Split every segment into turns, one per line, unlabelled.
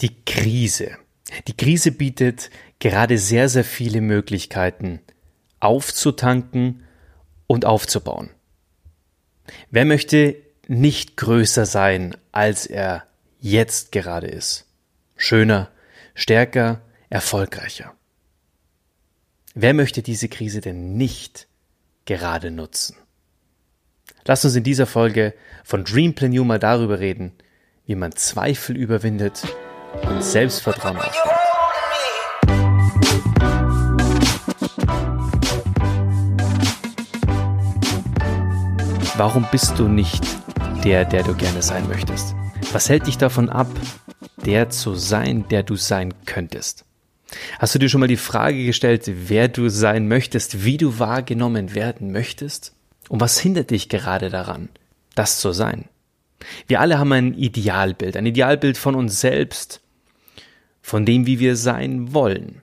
Die Krise. Die Krise bietet gerade sehr, sehr viele Möglichkeiten aufzutanken und aufzubauen. Wer möchte nicht größer sein, als er jetzt gerade ist? Schöner, stärker, erfolgreicher. Wer möchte diese Krise denn nicht gerade nutzen? Lass uns in dieser Folge von Dream Plan You mal darüber reden, wie man Zweifel überwindet und Selbstvertrauen aufbaut. Warum bist du nicht der, der du gerne sein möchtest? Was hält dich davon ab, der zu sein, der du sein könntest? Hast du dir schon mal die Frage gestellt, wer du sein möchtest, wie du wahrgenommen werden möchtest? Und was hindert dich gerade daran, das zu sein? Wir alle haben ein Idealbild, ein Idealbild von uns selbst, von dem, wie wir sein wollen.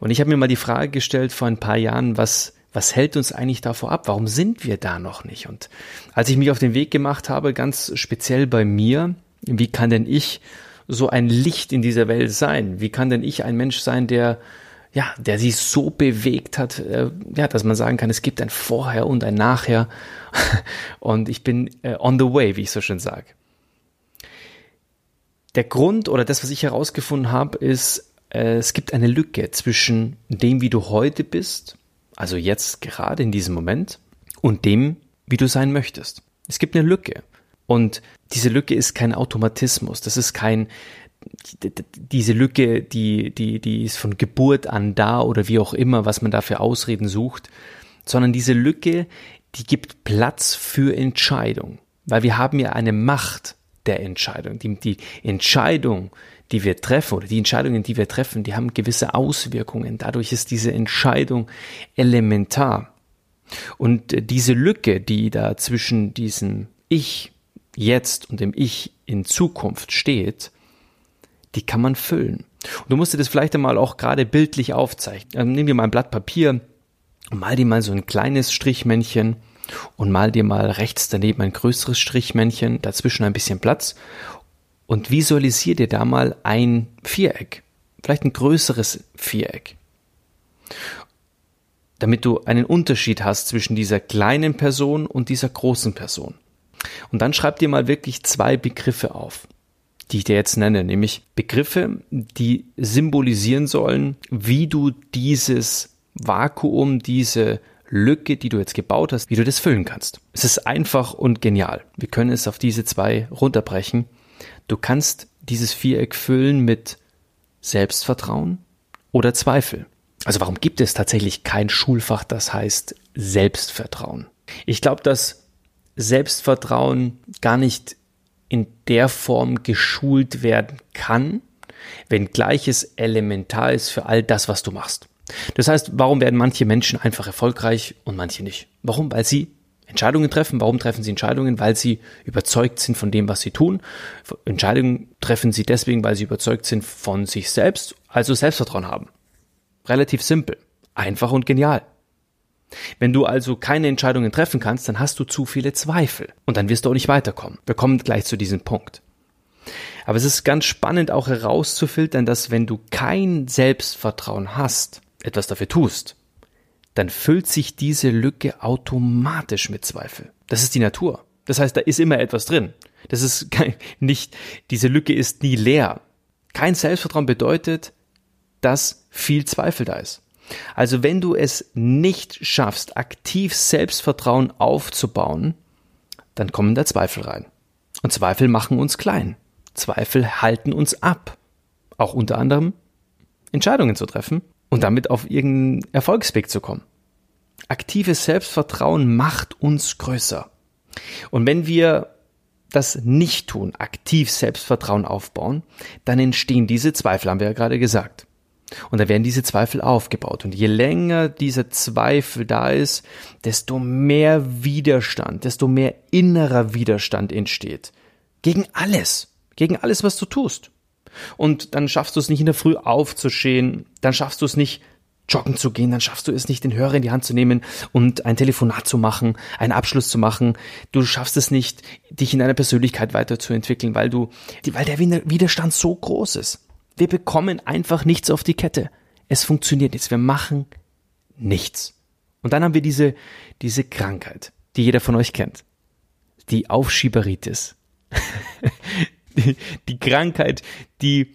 Und ich habe mir mal die Frage gestellt vor ein paar Jahren, was was hält uns eigentlich davor ab? Warum sind wir da noch nicht? Und als ich mich auf den Weg gemacht habe, ganz speziell bei mir, wie kann denn ich so ein Licht in dieser Welt sein? Wie kann denn ich ein Mensch sein, der ja, der sich so bewegt hat, äh, ja, dass man sagen kann, es gibt ein Vorher und ein Nachher. und ich bin äh, on the way, wie ich so schön sage. Der Grund oder das, was ich herausgefunden habe, ist, äh, es gibt eine Lücke zwischen dem, wie du heute bist also jetzt gerade in diesem Moment, und dem, wie du sein möchtest. Es gibt eine Lücke. Und diese Lücke ist kein Automatismus. Das ist kein, diese Lücke, die, die, die ist von Geburt an da oder wie auch immer, was man da für Ausreden sucht, sondern diese Lücke, die gibt Platz für Entscheidung. Weil wir haben ja eine Macht der Entscheidung. Die, die Entscheidung, die wir treffen oder die Entscheidungen, die wir treffen, die haben gewisse Auswirkungen. Dadurch ist diese Entscheidung elementar. Und diese Lücke, die da zwischen diesem Ich jetzt und dem Ich in Zukunft steht, die kann man füllen. Und du musst dir das vielleicht einmal auch gerade bildlich aufzeichnen. Ähm, nimm dir mal ein Blatt Papier und mal dir mal so ein kleines Strichmännchen und mal dir mal rechts daneben ein größeres Strichmännchen, dazwischen ein bisschen Platz und visualisier dir da mal ein Viereck, vielleicht ein größeres Viereck, damit du einen Unterschied hast zwischen dieser kleinen Person und dieser großen Person. Und dann schreib dir mal wirklich zwei Begriffe auf, die ich dir jetzt nenne, nämlich Begriffe, die symbolisieren sollen, wie du dieses Vakuum, diese Lücke, die du jetzt gebaut hast, wie du das füllen kannst. Es ist einfach und genial. Wir können es auf diese zwei runterbrechen Du kannst dieses Viereck füllen mit Selbstvertrauen oder Zweifel. Also warum gibt es tatsächlich kein Schulfach, das heißt Selbstvertrauen? Ich glaube, dass Selbstvertrauen gar nicht in der Form geschult werden kann, wenngleich es elementar ist für all das, was du machst. Das heißt, warum werden manche Menschen einfach erfolgreich und manche nicht? Warum? Weil sie Entscheidungen treffen. Warum treffen sie Entscheidungen? Weil sie überzeugt sind von dem, was sie tun. Entscheidungen treffen sie deswegen, weil sie überzeugt sind von sich selbst, also Selbstvertrauen haben. Relativ simpel, einfach und genial. Wenn du also keine Entscheidungen treffen kannst, dann hast du zu viele Zweifel und dann wirst du auch nicht weiterkommen. Wir kommen gleich zu diesem Punkt. Aber es ist ganz spannend auch herauszufiltern, dass wenn du kein Selbstvertrauen hast, etwas dafür tust, dann füllt sich diese Lücke automatisch mit Zweifel. Das ist die Natur. Das heißt, da ist immer etwas drin. Das ist kein, nicht, diese Lücke ist nie leer. Kein Selbstvertrauen bedeutet, dass viel Zweifel da ist. Also wenn du es nicht schaffst, aktiv Selbstvertrauen aufzubauen, dann kommen da Zweifel rein. Und Zweifel machen uns klein. Zweifel halten uns ab. Auch unter anderem Entscheidungen zu treffen und damit auf irgendeinen Erfolgsweg zu kommen. Aktives Selbstvertrauen macht uns größer. Und wenn wir das nicht tun, aktiv Selbstvertrauen aufbauen, dann entstehen diese Zweifel, haben wir ja gerade gesagt. Und dann werden diese Zweifel aufgebaut. Und je länger dieser Zweifel da ist, desto mehr Widerstand, desto mehr innerer Widerstand entsteht. Gegen alles. Gegen alles, was du tust. Und dann schaffst du es nicht in der Früh aufzustehen, dann schaffst du es nicht joggen zu gehen, dann schaffst du es nicht, den Hörer in die Hand zu nehmen und ein Telefonat zu machen, einen Abschluss zu machen. Du schaffst es nicht, dich in deiner Persönlichkeit weiterzuentwickeln, weil du, weil der Widerstand so groß ist. Wir bekommen einfach nichts auf die Kette. Es funktioniert nichts. Wir machen nichts. Und dann haben wir diese, diese Krankheit, die jeder von euch kennt. Die Aufschieberitis. die, Krankheit, die,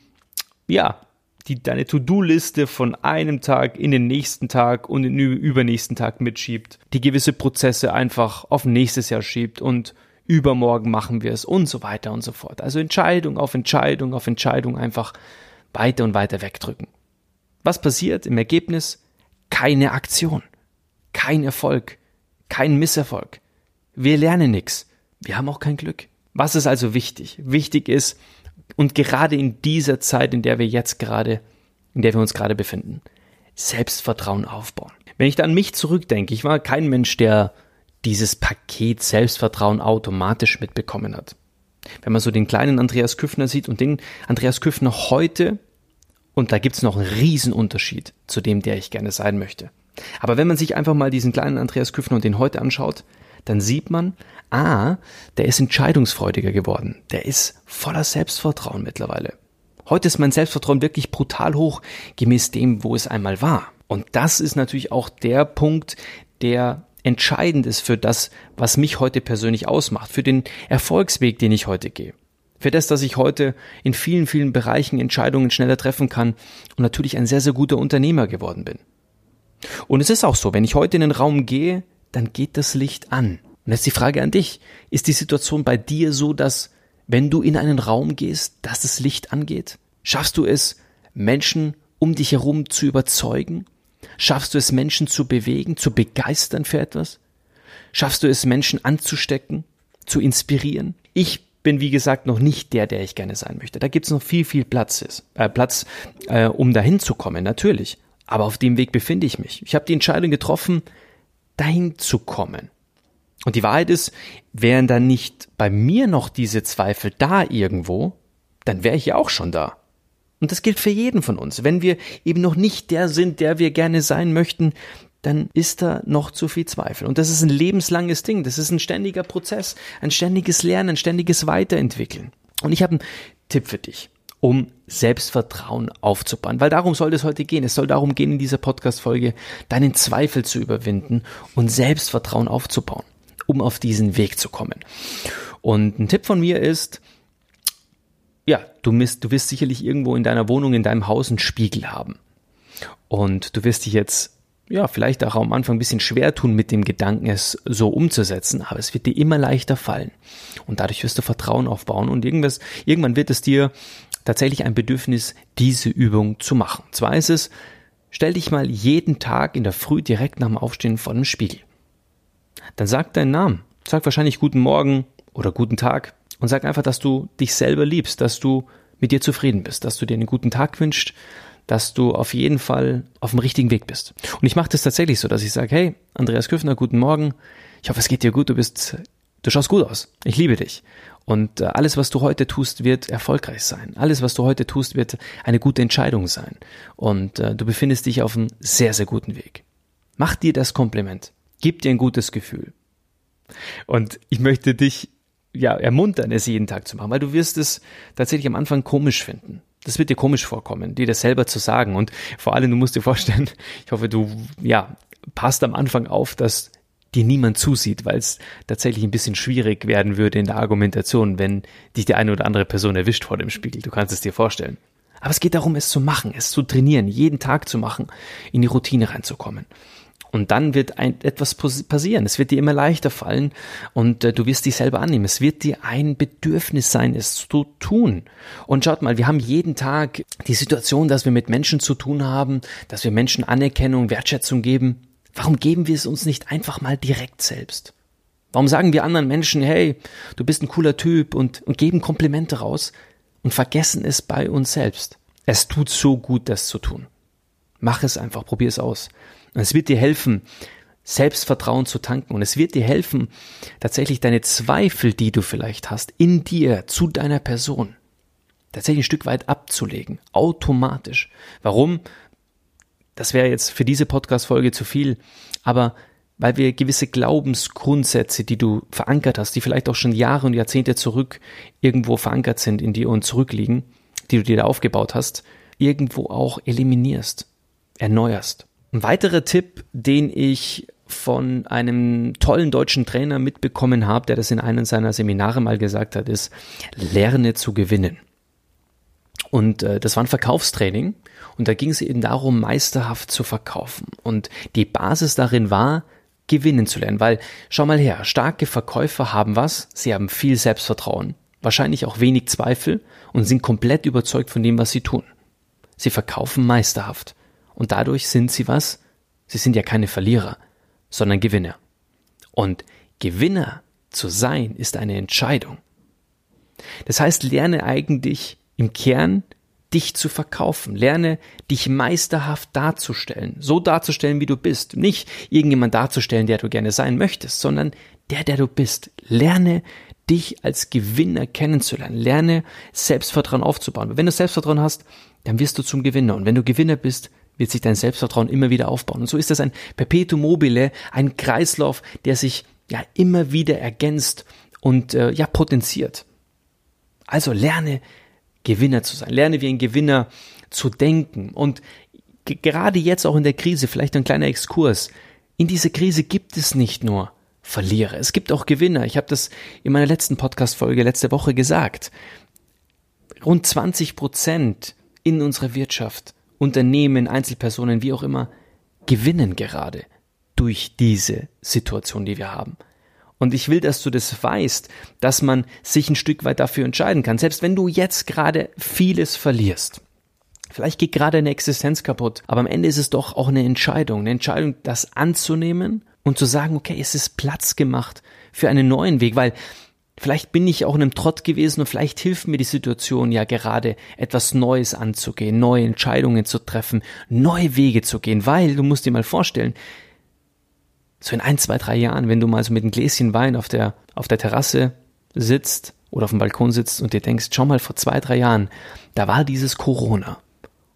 ja, die deine To-Do-Liste von einem Tag in den nächsten Tag und den übernächsten Tag mitschiebt, die gewisse Prozesse einfach auf nächstes Jahr schiebt und übermorgen machen wir es und so weiter und so fort. Also Entscheidung auf Entscheidung auf Entscheidung einfach weiter und weiter wegdrücken. Was passiert im Ergebnis? Keine Aktion, kein Erfolg, kein Misserfolg. Wir lernen nichts. Wir haben auch kein Glück. Was ist also wichtig? Wichtig ist, und gerade in dieser Zeit, in der wir jetzt gerade, in der wir uns gerade befinden, Selbstvertrauen aufbauen. Wenn ich da an mich zurückdenke, ich war kein Mensch, der dieses Paket Selbstvertrauen automatisch mitbekommen hat. Wenn man so den kleinen Andreas Küffner sieht und den Andreas Küffner heute, und da gibt's noch einen Riesenunterschied zu dem, der ich gerne sein möchte. Aber wenn man sich einfach mal diesen kleinen Andreas Küffner und den heute anschaut, dann sieht man, ah, der ist entscheidungsfreudiger geworden. Der ist voller Selbstvertrauen mittlerweile. Heute ist mein Selbstvertrauen wirklich brutal hoch, gemäß dem, wo es einmal war. Und das ist natürlich auch der Punkt, der entscheidend ist für das, was mich heute persönlich ausmacht, für den Erfolgsweg, den ich heute gehe. Für das, dass ich heute in vielen, vielen Bereichen Entscheidungen schneller treffen kann und natürlich ein sehr, sehr guter Unternehmer geworden bin. Und es ist auch so, wenn ich heute in den Raum gehe, dann geht das Licht an. Und jetzt die Frage an dich. Ist die Situation bei dir so, dass wenn du in einen Raum gehst, dass das Licht angeht? Schaffst du es, Menschen um dich herum zu überzeugen? Schaffst du es, Menschen zu bewegen, zu begeistern für etwas? Schaffst du es, Menschen anzustecken, zu inspirieren? Ich bin, wie gesagt, noch nicht der, der ich gerne sein möchte. Da gibt's noch viel, viel Platz, äh, Platz äh, um dahin zu kommen, natürlich. Aber auf dem Weg befinde ich mich. Ich habe die Entscheidung getroffen, dahin zu kommen. Und die Wahrheit ist, wären dann nicht bei mir noch diese Zweifel da irgendwo, dann wäre ich ja auch schon da. Und das gilt für jeden von uns. Wenn wir eben noch nicht der sind, der wir gerne sein möchten, dann ist da noch zu viel Zweifel. Und das ist ein lebenslanges Ding. Das ist ein ständiger Prozess, ein ständiges Lernen, ein ständiges Weiterentwickeln. Und ich habe einen Tipp für dich um Selbstvertrauen aufzubauen. Weil darum soll es heute gehen. Es soll darum gehen, in dieser Podcast-Folge deinen Zweifel zu überwinden und Selbstvertrauen aufzubauen, um auf diesen Weg zu kommen. Und ein Tipp von mir ist, ja, du, misst, du wirst sicherlich irgendwo in deiner Wohnung, in deinem Haus einen Spiegel haben. Und du wirst dich jetzt ja, vielleicht auch am Anfang ein bisschen schwer tun mit dem Gedanken, es so umzusetzen, aber es wird dir immer leichter fallen. Und dadurch wirst du Vertrauen aufbauen und irgendwas, irgendwann wird es dir tatsächlich ein Bedürfnis, diese Übung zu machen. Zwar ist es, stell dich mal jeden Tag in der Früh direkt nach dem Aufstehen vor dem Spiegel. Dann sag deinen Namen. Sag wahrscheinlich guten Morgen oder guten Tag und sag einfach, dass du dich selber liebst, dass du mit dir zufrieden bist, dass du dir einen guten Tag wünschst, dass du auf jeden Fall auf dem richtigen Weg bist. Und ich mache das tatsächlich so, dass ich sage, hey, Andreas Küffner, guten Morgen. Ich hoffe, es geht dir gut, du bist, du schaust gut aus. Ich liebe dich. Und äh, alles, was du heute tust, wird erfolgreich sein. Alles, was du heute tust, wird eine gute Entscheidung sein. Und äh, du befindest dich auf einem sehr, sehr guten Weg. Mach dir das Kompliment. Gib dir ein gutes Gefühl. Und ich möchte dich ja ermuntern, es jeden Tag zu machen, weil du wirst es tatsächlich am Anfang komisch finden. Das wird dir komisch vorkommen, dir das selber zu sagen. Und vor allem, du musst dir vorstellen, ich hoffe, du, ja, passt am Anfang auf, dass dir niemand zusieht, weil es tatsächlich ein bisschen schwierig werden würde in der Argumentation, wenn dich die eine oder andere Person erwischt vor dem Spiegel. Du kannst es dir vorstellen. Aber es geht darum, es zu machen, es zu trainieren, jeden Tag zu machen, in die Routine reinzukommen. Und dann wird ein, etwas passieren. Es wird dir immer leichter fallen und äh, du wirst dich selber annehmen. Es wird dir ein Bedürfnis sein, es zu tun. Und schaut mal, wir haben jeden Tag die Situation, dass wir mit Menschen zu tun haben, dass wir Menschen Anerkennung, Wertschätzung geben. Warum geben wir es uns nicht einfach mal direkt selbst? Warum sagen wir anderen Menschen, hey, du bist ein cooler Typ und, und geben Komplimente raus und vergessen es bei uns selbst? Es tut so gut, das zu tun. Mach es einfach, probier es aus. Und es wird dir helfen, Selbstvertrauen zu tanken. Und es wird dir helfen, tatsächlich deine Zweifel, die du vielleicht hast, in dir, zu deiner Person, tatsächlich ein Stück weit abzulegen. Automatisch. Warum? Das wäre jetzt für diese Podcast-Folge zu viel, aber weil wir gewisse Glaubensgrundsätze, die du verankert hast, die vielleicht auch schon Jahre und Jahrzehnte zurück irgendwo verankert sind in dir und zurückliegen, die du dir da aufgebaut hast, irgendwo auch eliminierst, erneuerst. Ein weiterer Tipp, den ich von einem tollen deutschen Trainer mitbekommen habe, der das in einem seiner Seminare mal gesagt hat, ist, lerne zu gewinnen. Und äh, das war ein Verkaufstraining und da ging es eben darum, meisterhaft zu verkaufen. Und die Basis darin war, gewinnen zu lernen, weil schau mal her, starke Verkäufer haben was, sie haben viel Selbstvertrauen, wahrscheinlich auch wenig Zweifel und sind komplett überzeugt von dem, was sie tun. Sie verkaufen meisterhaft und dadurch sind sie was? Sie sind ja keine Verlierer, sondern Gewinner. Und Gewinner zu sein ist eine Entscheidung. Das heißt, lerne eigentlich im Kern dich zu verkaufen. Lerne dich meisterhaft darzustellen. So darzustellen, wie du bist. Nicht irgendjemand darzustellen, der du gerne sein möchtest, sondern der, der du bist. Lerne dich als Gewinner kennenzulernen. Lerne Selbstvertrauen aufzubauen. Wenn du Selbstvertrauen hast, dann wirst du zum Gewinner. Und wenn du Gewinner bist, wird sich dein Selbstvertrauen immer wieder aufbauen. Und so ist das ein Perpetuum mobile, ein Kreislauf, der sich ja immer wieder ergänzt und äh, ja potenziert. Also lerne Gewinner zu sein, lerne wie ein Gewinner zu denken und gerade jetzt auch in der Krise, vielleicht ein kleiner Exkurs. In dieser Krise gibt es nicht nur Verlierer, es gibt auch Gewinner. Ich habe das in meiner letzten Podcast-Folge letzte Woche gesagt. Rund 20 Prozent in unserer Wirtschaft Unternehmen, Einzelpersonen, wie auch immer, gewinnen gerade durch diese Situation, die wir haben. Und ich will, dass du das weißt, dass man sich ein Stück weit dafür entscheiden kann. Selbst wenn du jetzt gerade vieles verlierst. Vielleicht geht gerade eine Existenz kaputt, aber am Ende ist es doch auch eine Entscheidung. Eine Entscheidung, das anzunehmen und zu sagen, okay, es ist Platz gemacht für einen neuen Weg, weil Vielleicht bin ich auch in einem Trott gewesen und vielleicht hilft mir die Situation ja gerade, etwas Neues anzugehen, neue Entscheidungen zu treffen, neue Wege zu gehen, weil du musst dir mal vorstellen, so in ein, zwei, drei Jahren, wenn du mal so mit einem Gläschen Wein auf der, auf der Terrasse sitzt oder auf dem Balkon sitzt und dir denkst, schau mal, vor zwei, drei Jahren, da war dieses Corona.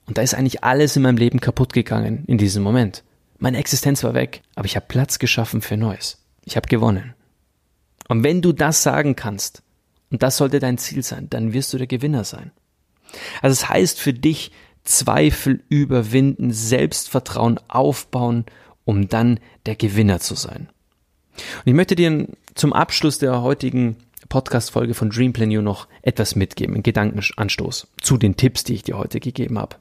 Und da ist eigentlich alles in meinem Leben kaputt gegangen in diesem Moment. Meine Existenz war weg, aber ich habe Platz geschaffen für Neues. Ich habe gewonnen. Und wenn du das sagen kannst, und das sollte dein Ziel sein, dann wirst du der Gewinner sein. Also es das heißt für dich Zweifel überwinden, Selbstvertrauen aufbauen, um dann der Gewinner zu sein. Und ich möchte dir zum Abschluss der heutigen Podcast-Folge von Dream Plan You noch etwas mitgeben, einen Gedankenanstoß zu den Tipps, die ich dir heute gegeben habe.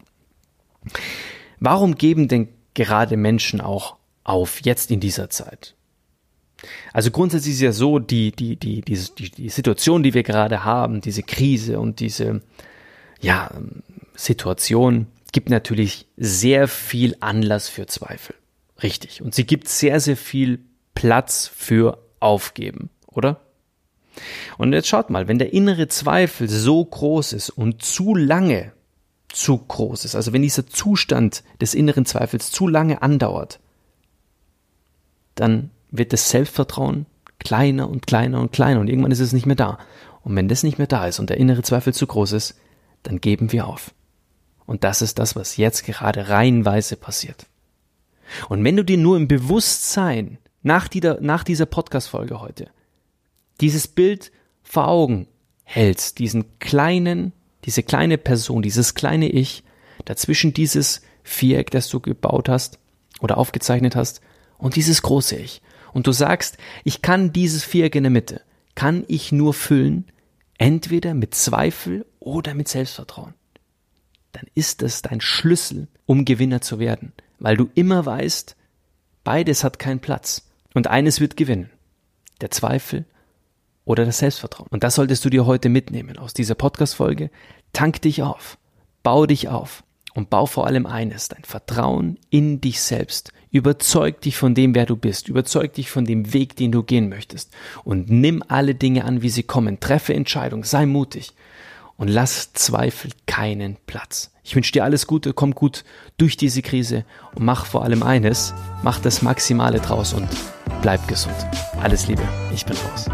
Warum geben denn gerade Menschen auch auf jetzt in dieser Zeit? Also grundsätzlich ist ja so, die, die, die, die, die, die Situation, die wir gerade haben, diese Krise und diese, ja, Situation gibt natürlich sehr viel Anlass für Zweifel. Richtig. Und sie gibt sehr, sehr viel Platz für Aufgeben, oder? Und jetzt schaut mal, wenn der innere Zweifel so groß ist und zu lange zu groß ist, also wenn dieser Zustand des inneren Zweifels zu lange andauert, dann wird das Selbstvertrauen kleiner und kleiner und kleiner und irgendwann ist es nicht mehr da. Und wenn das nicht mehr da ist und der innere Zweifel zu groß ist, dann geben wir auf. Und das ist das, was jetzt gerade reihenweise passiert. Und wenn du dir nur im Bewusstsein nach, dieser, nach dieser Podcast-Folge heute dieses Bild vor Augen hältst, diesen kleinen, diese kleine Person, dieses kleine Ich, dazwischen dieses Viereck, das du gebaut hast oder aufgezeichnet hast, und dieses große Ich, und du sagst, ich kann dieses Viereck in der Mitte, kann ich nur füllen, entweder mit Zweifel oder mit Selbstvertrauen, dann ist das dein Schlüssel, um Gewinner zu werden, weil du immer weißt, beides hat keinen Platz und eines wird gewinnen, der Zweifel oder das Selbstvertrauen. Und das solltest du dir heute mitnehmen aus dieser Podcast-Folge. Tank dich auf, bau dich auf und bau vor allem eines, dein Vertrauen in dich selbst. Überzeug dich von dem, wer du bist. Überzeug dich von dem Weg, den du gehen möchtest. Und nimm alle Dinge an, wie sie kommen. Treffe Entscheidungen. Sei mutig. Und lass Zweifel keinen Platz. Ich wünsche dir alles Gute, komm gut durch diese Krise und mach vor allem eines, mach das Maximale draus und bleib gesund. Alles Liebe, ich bin raus.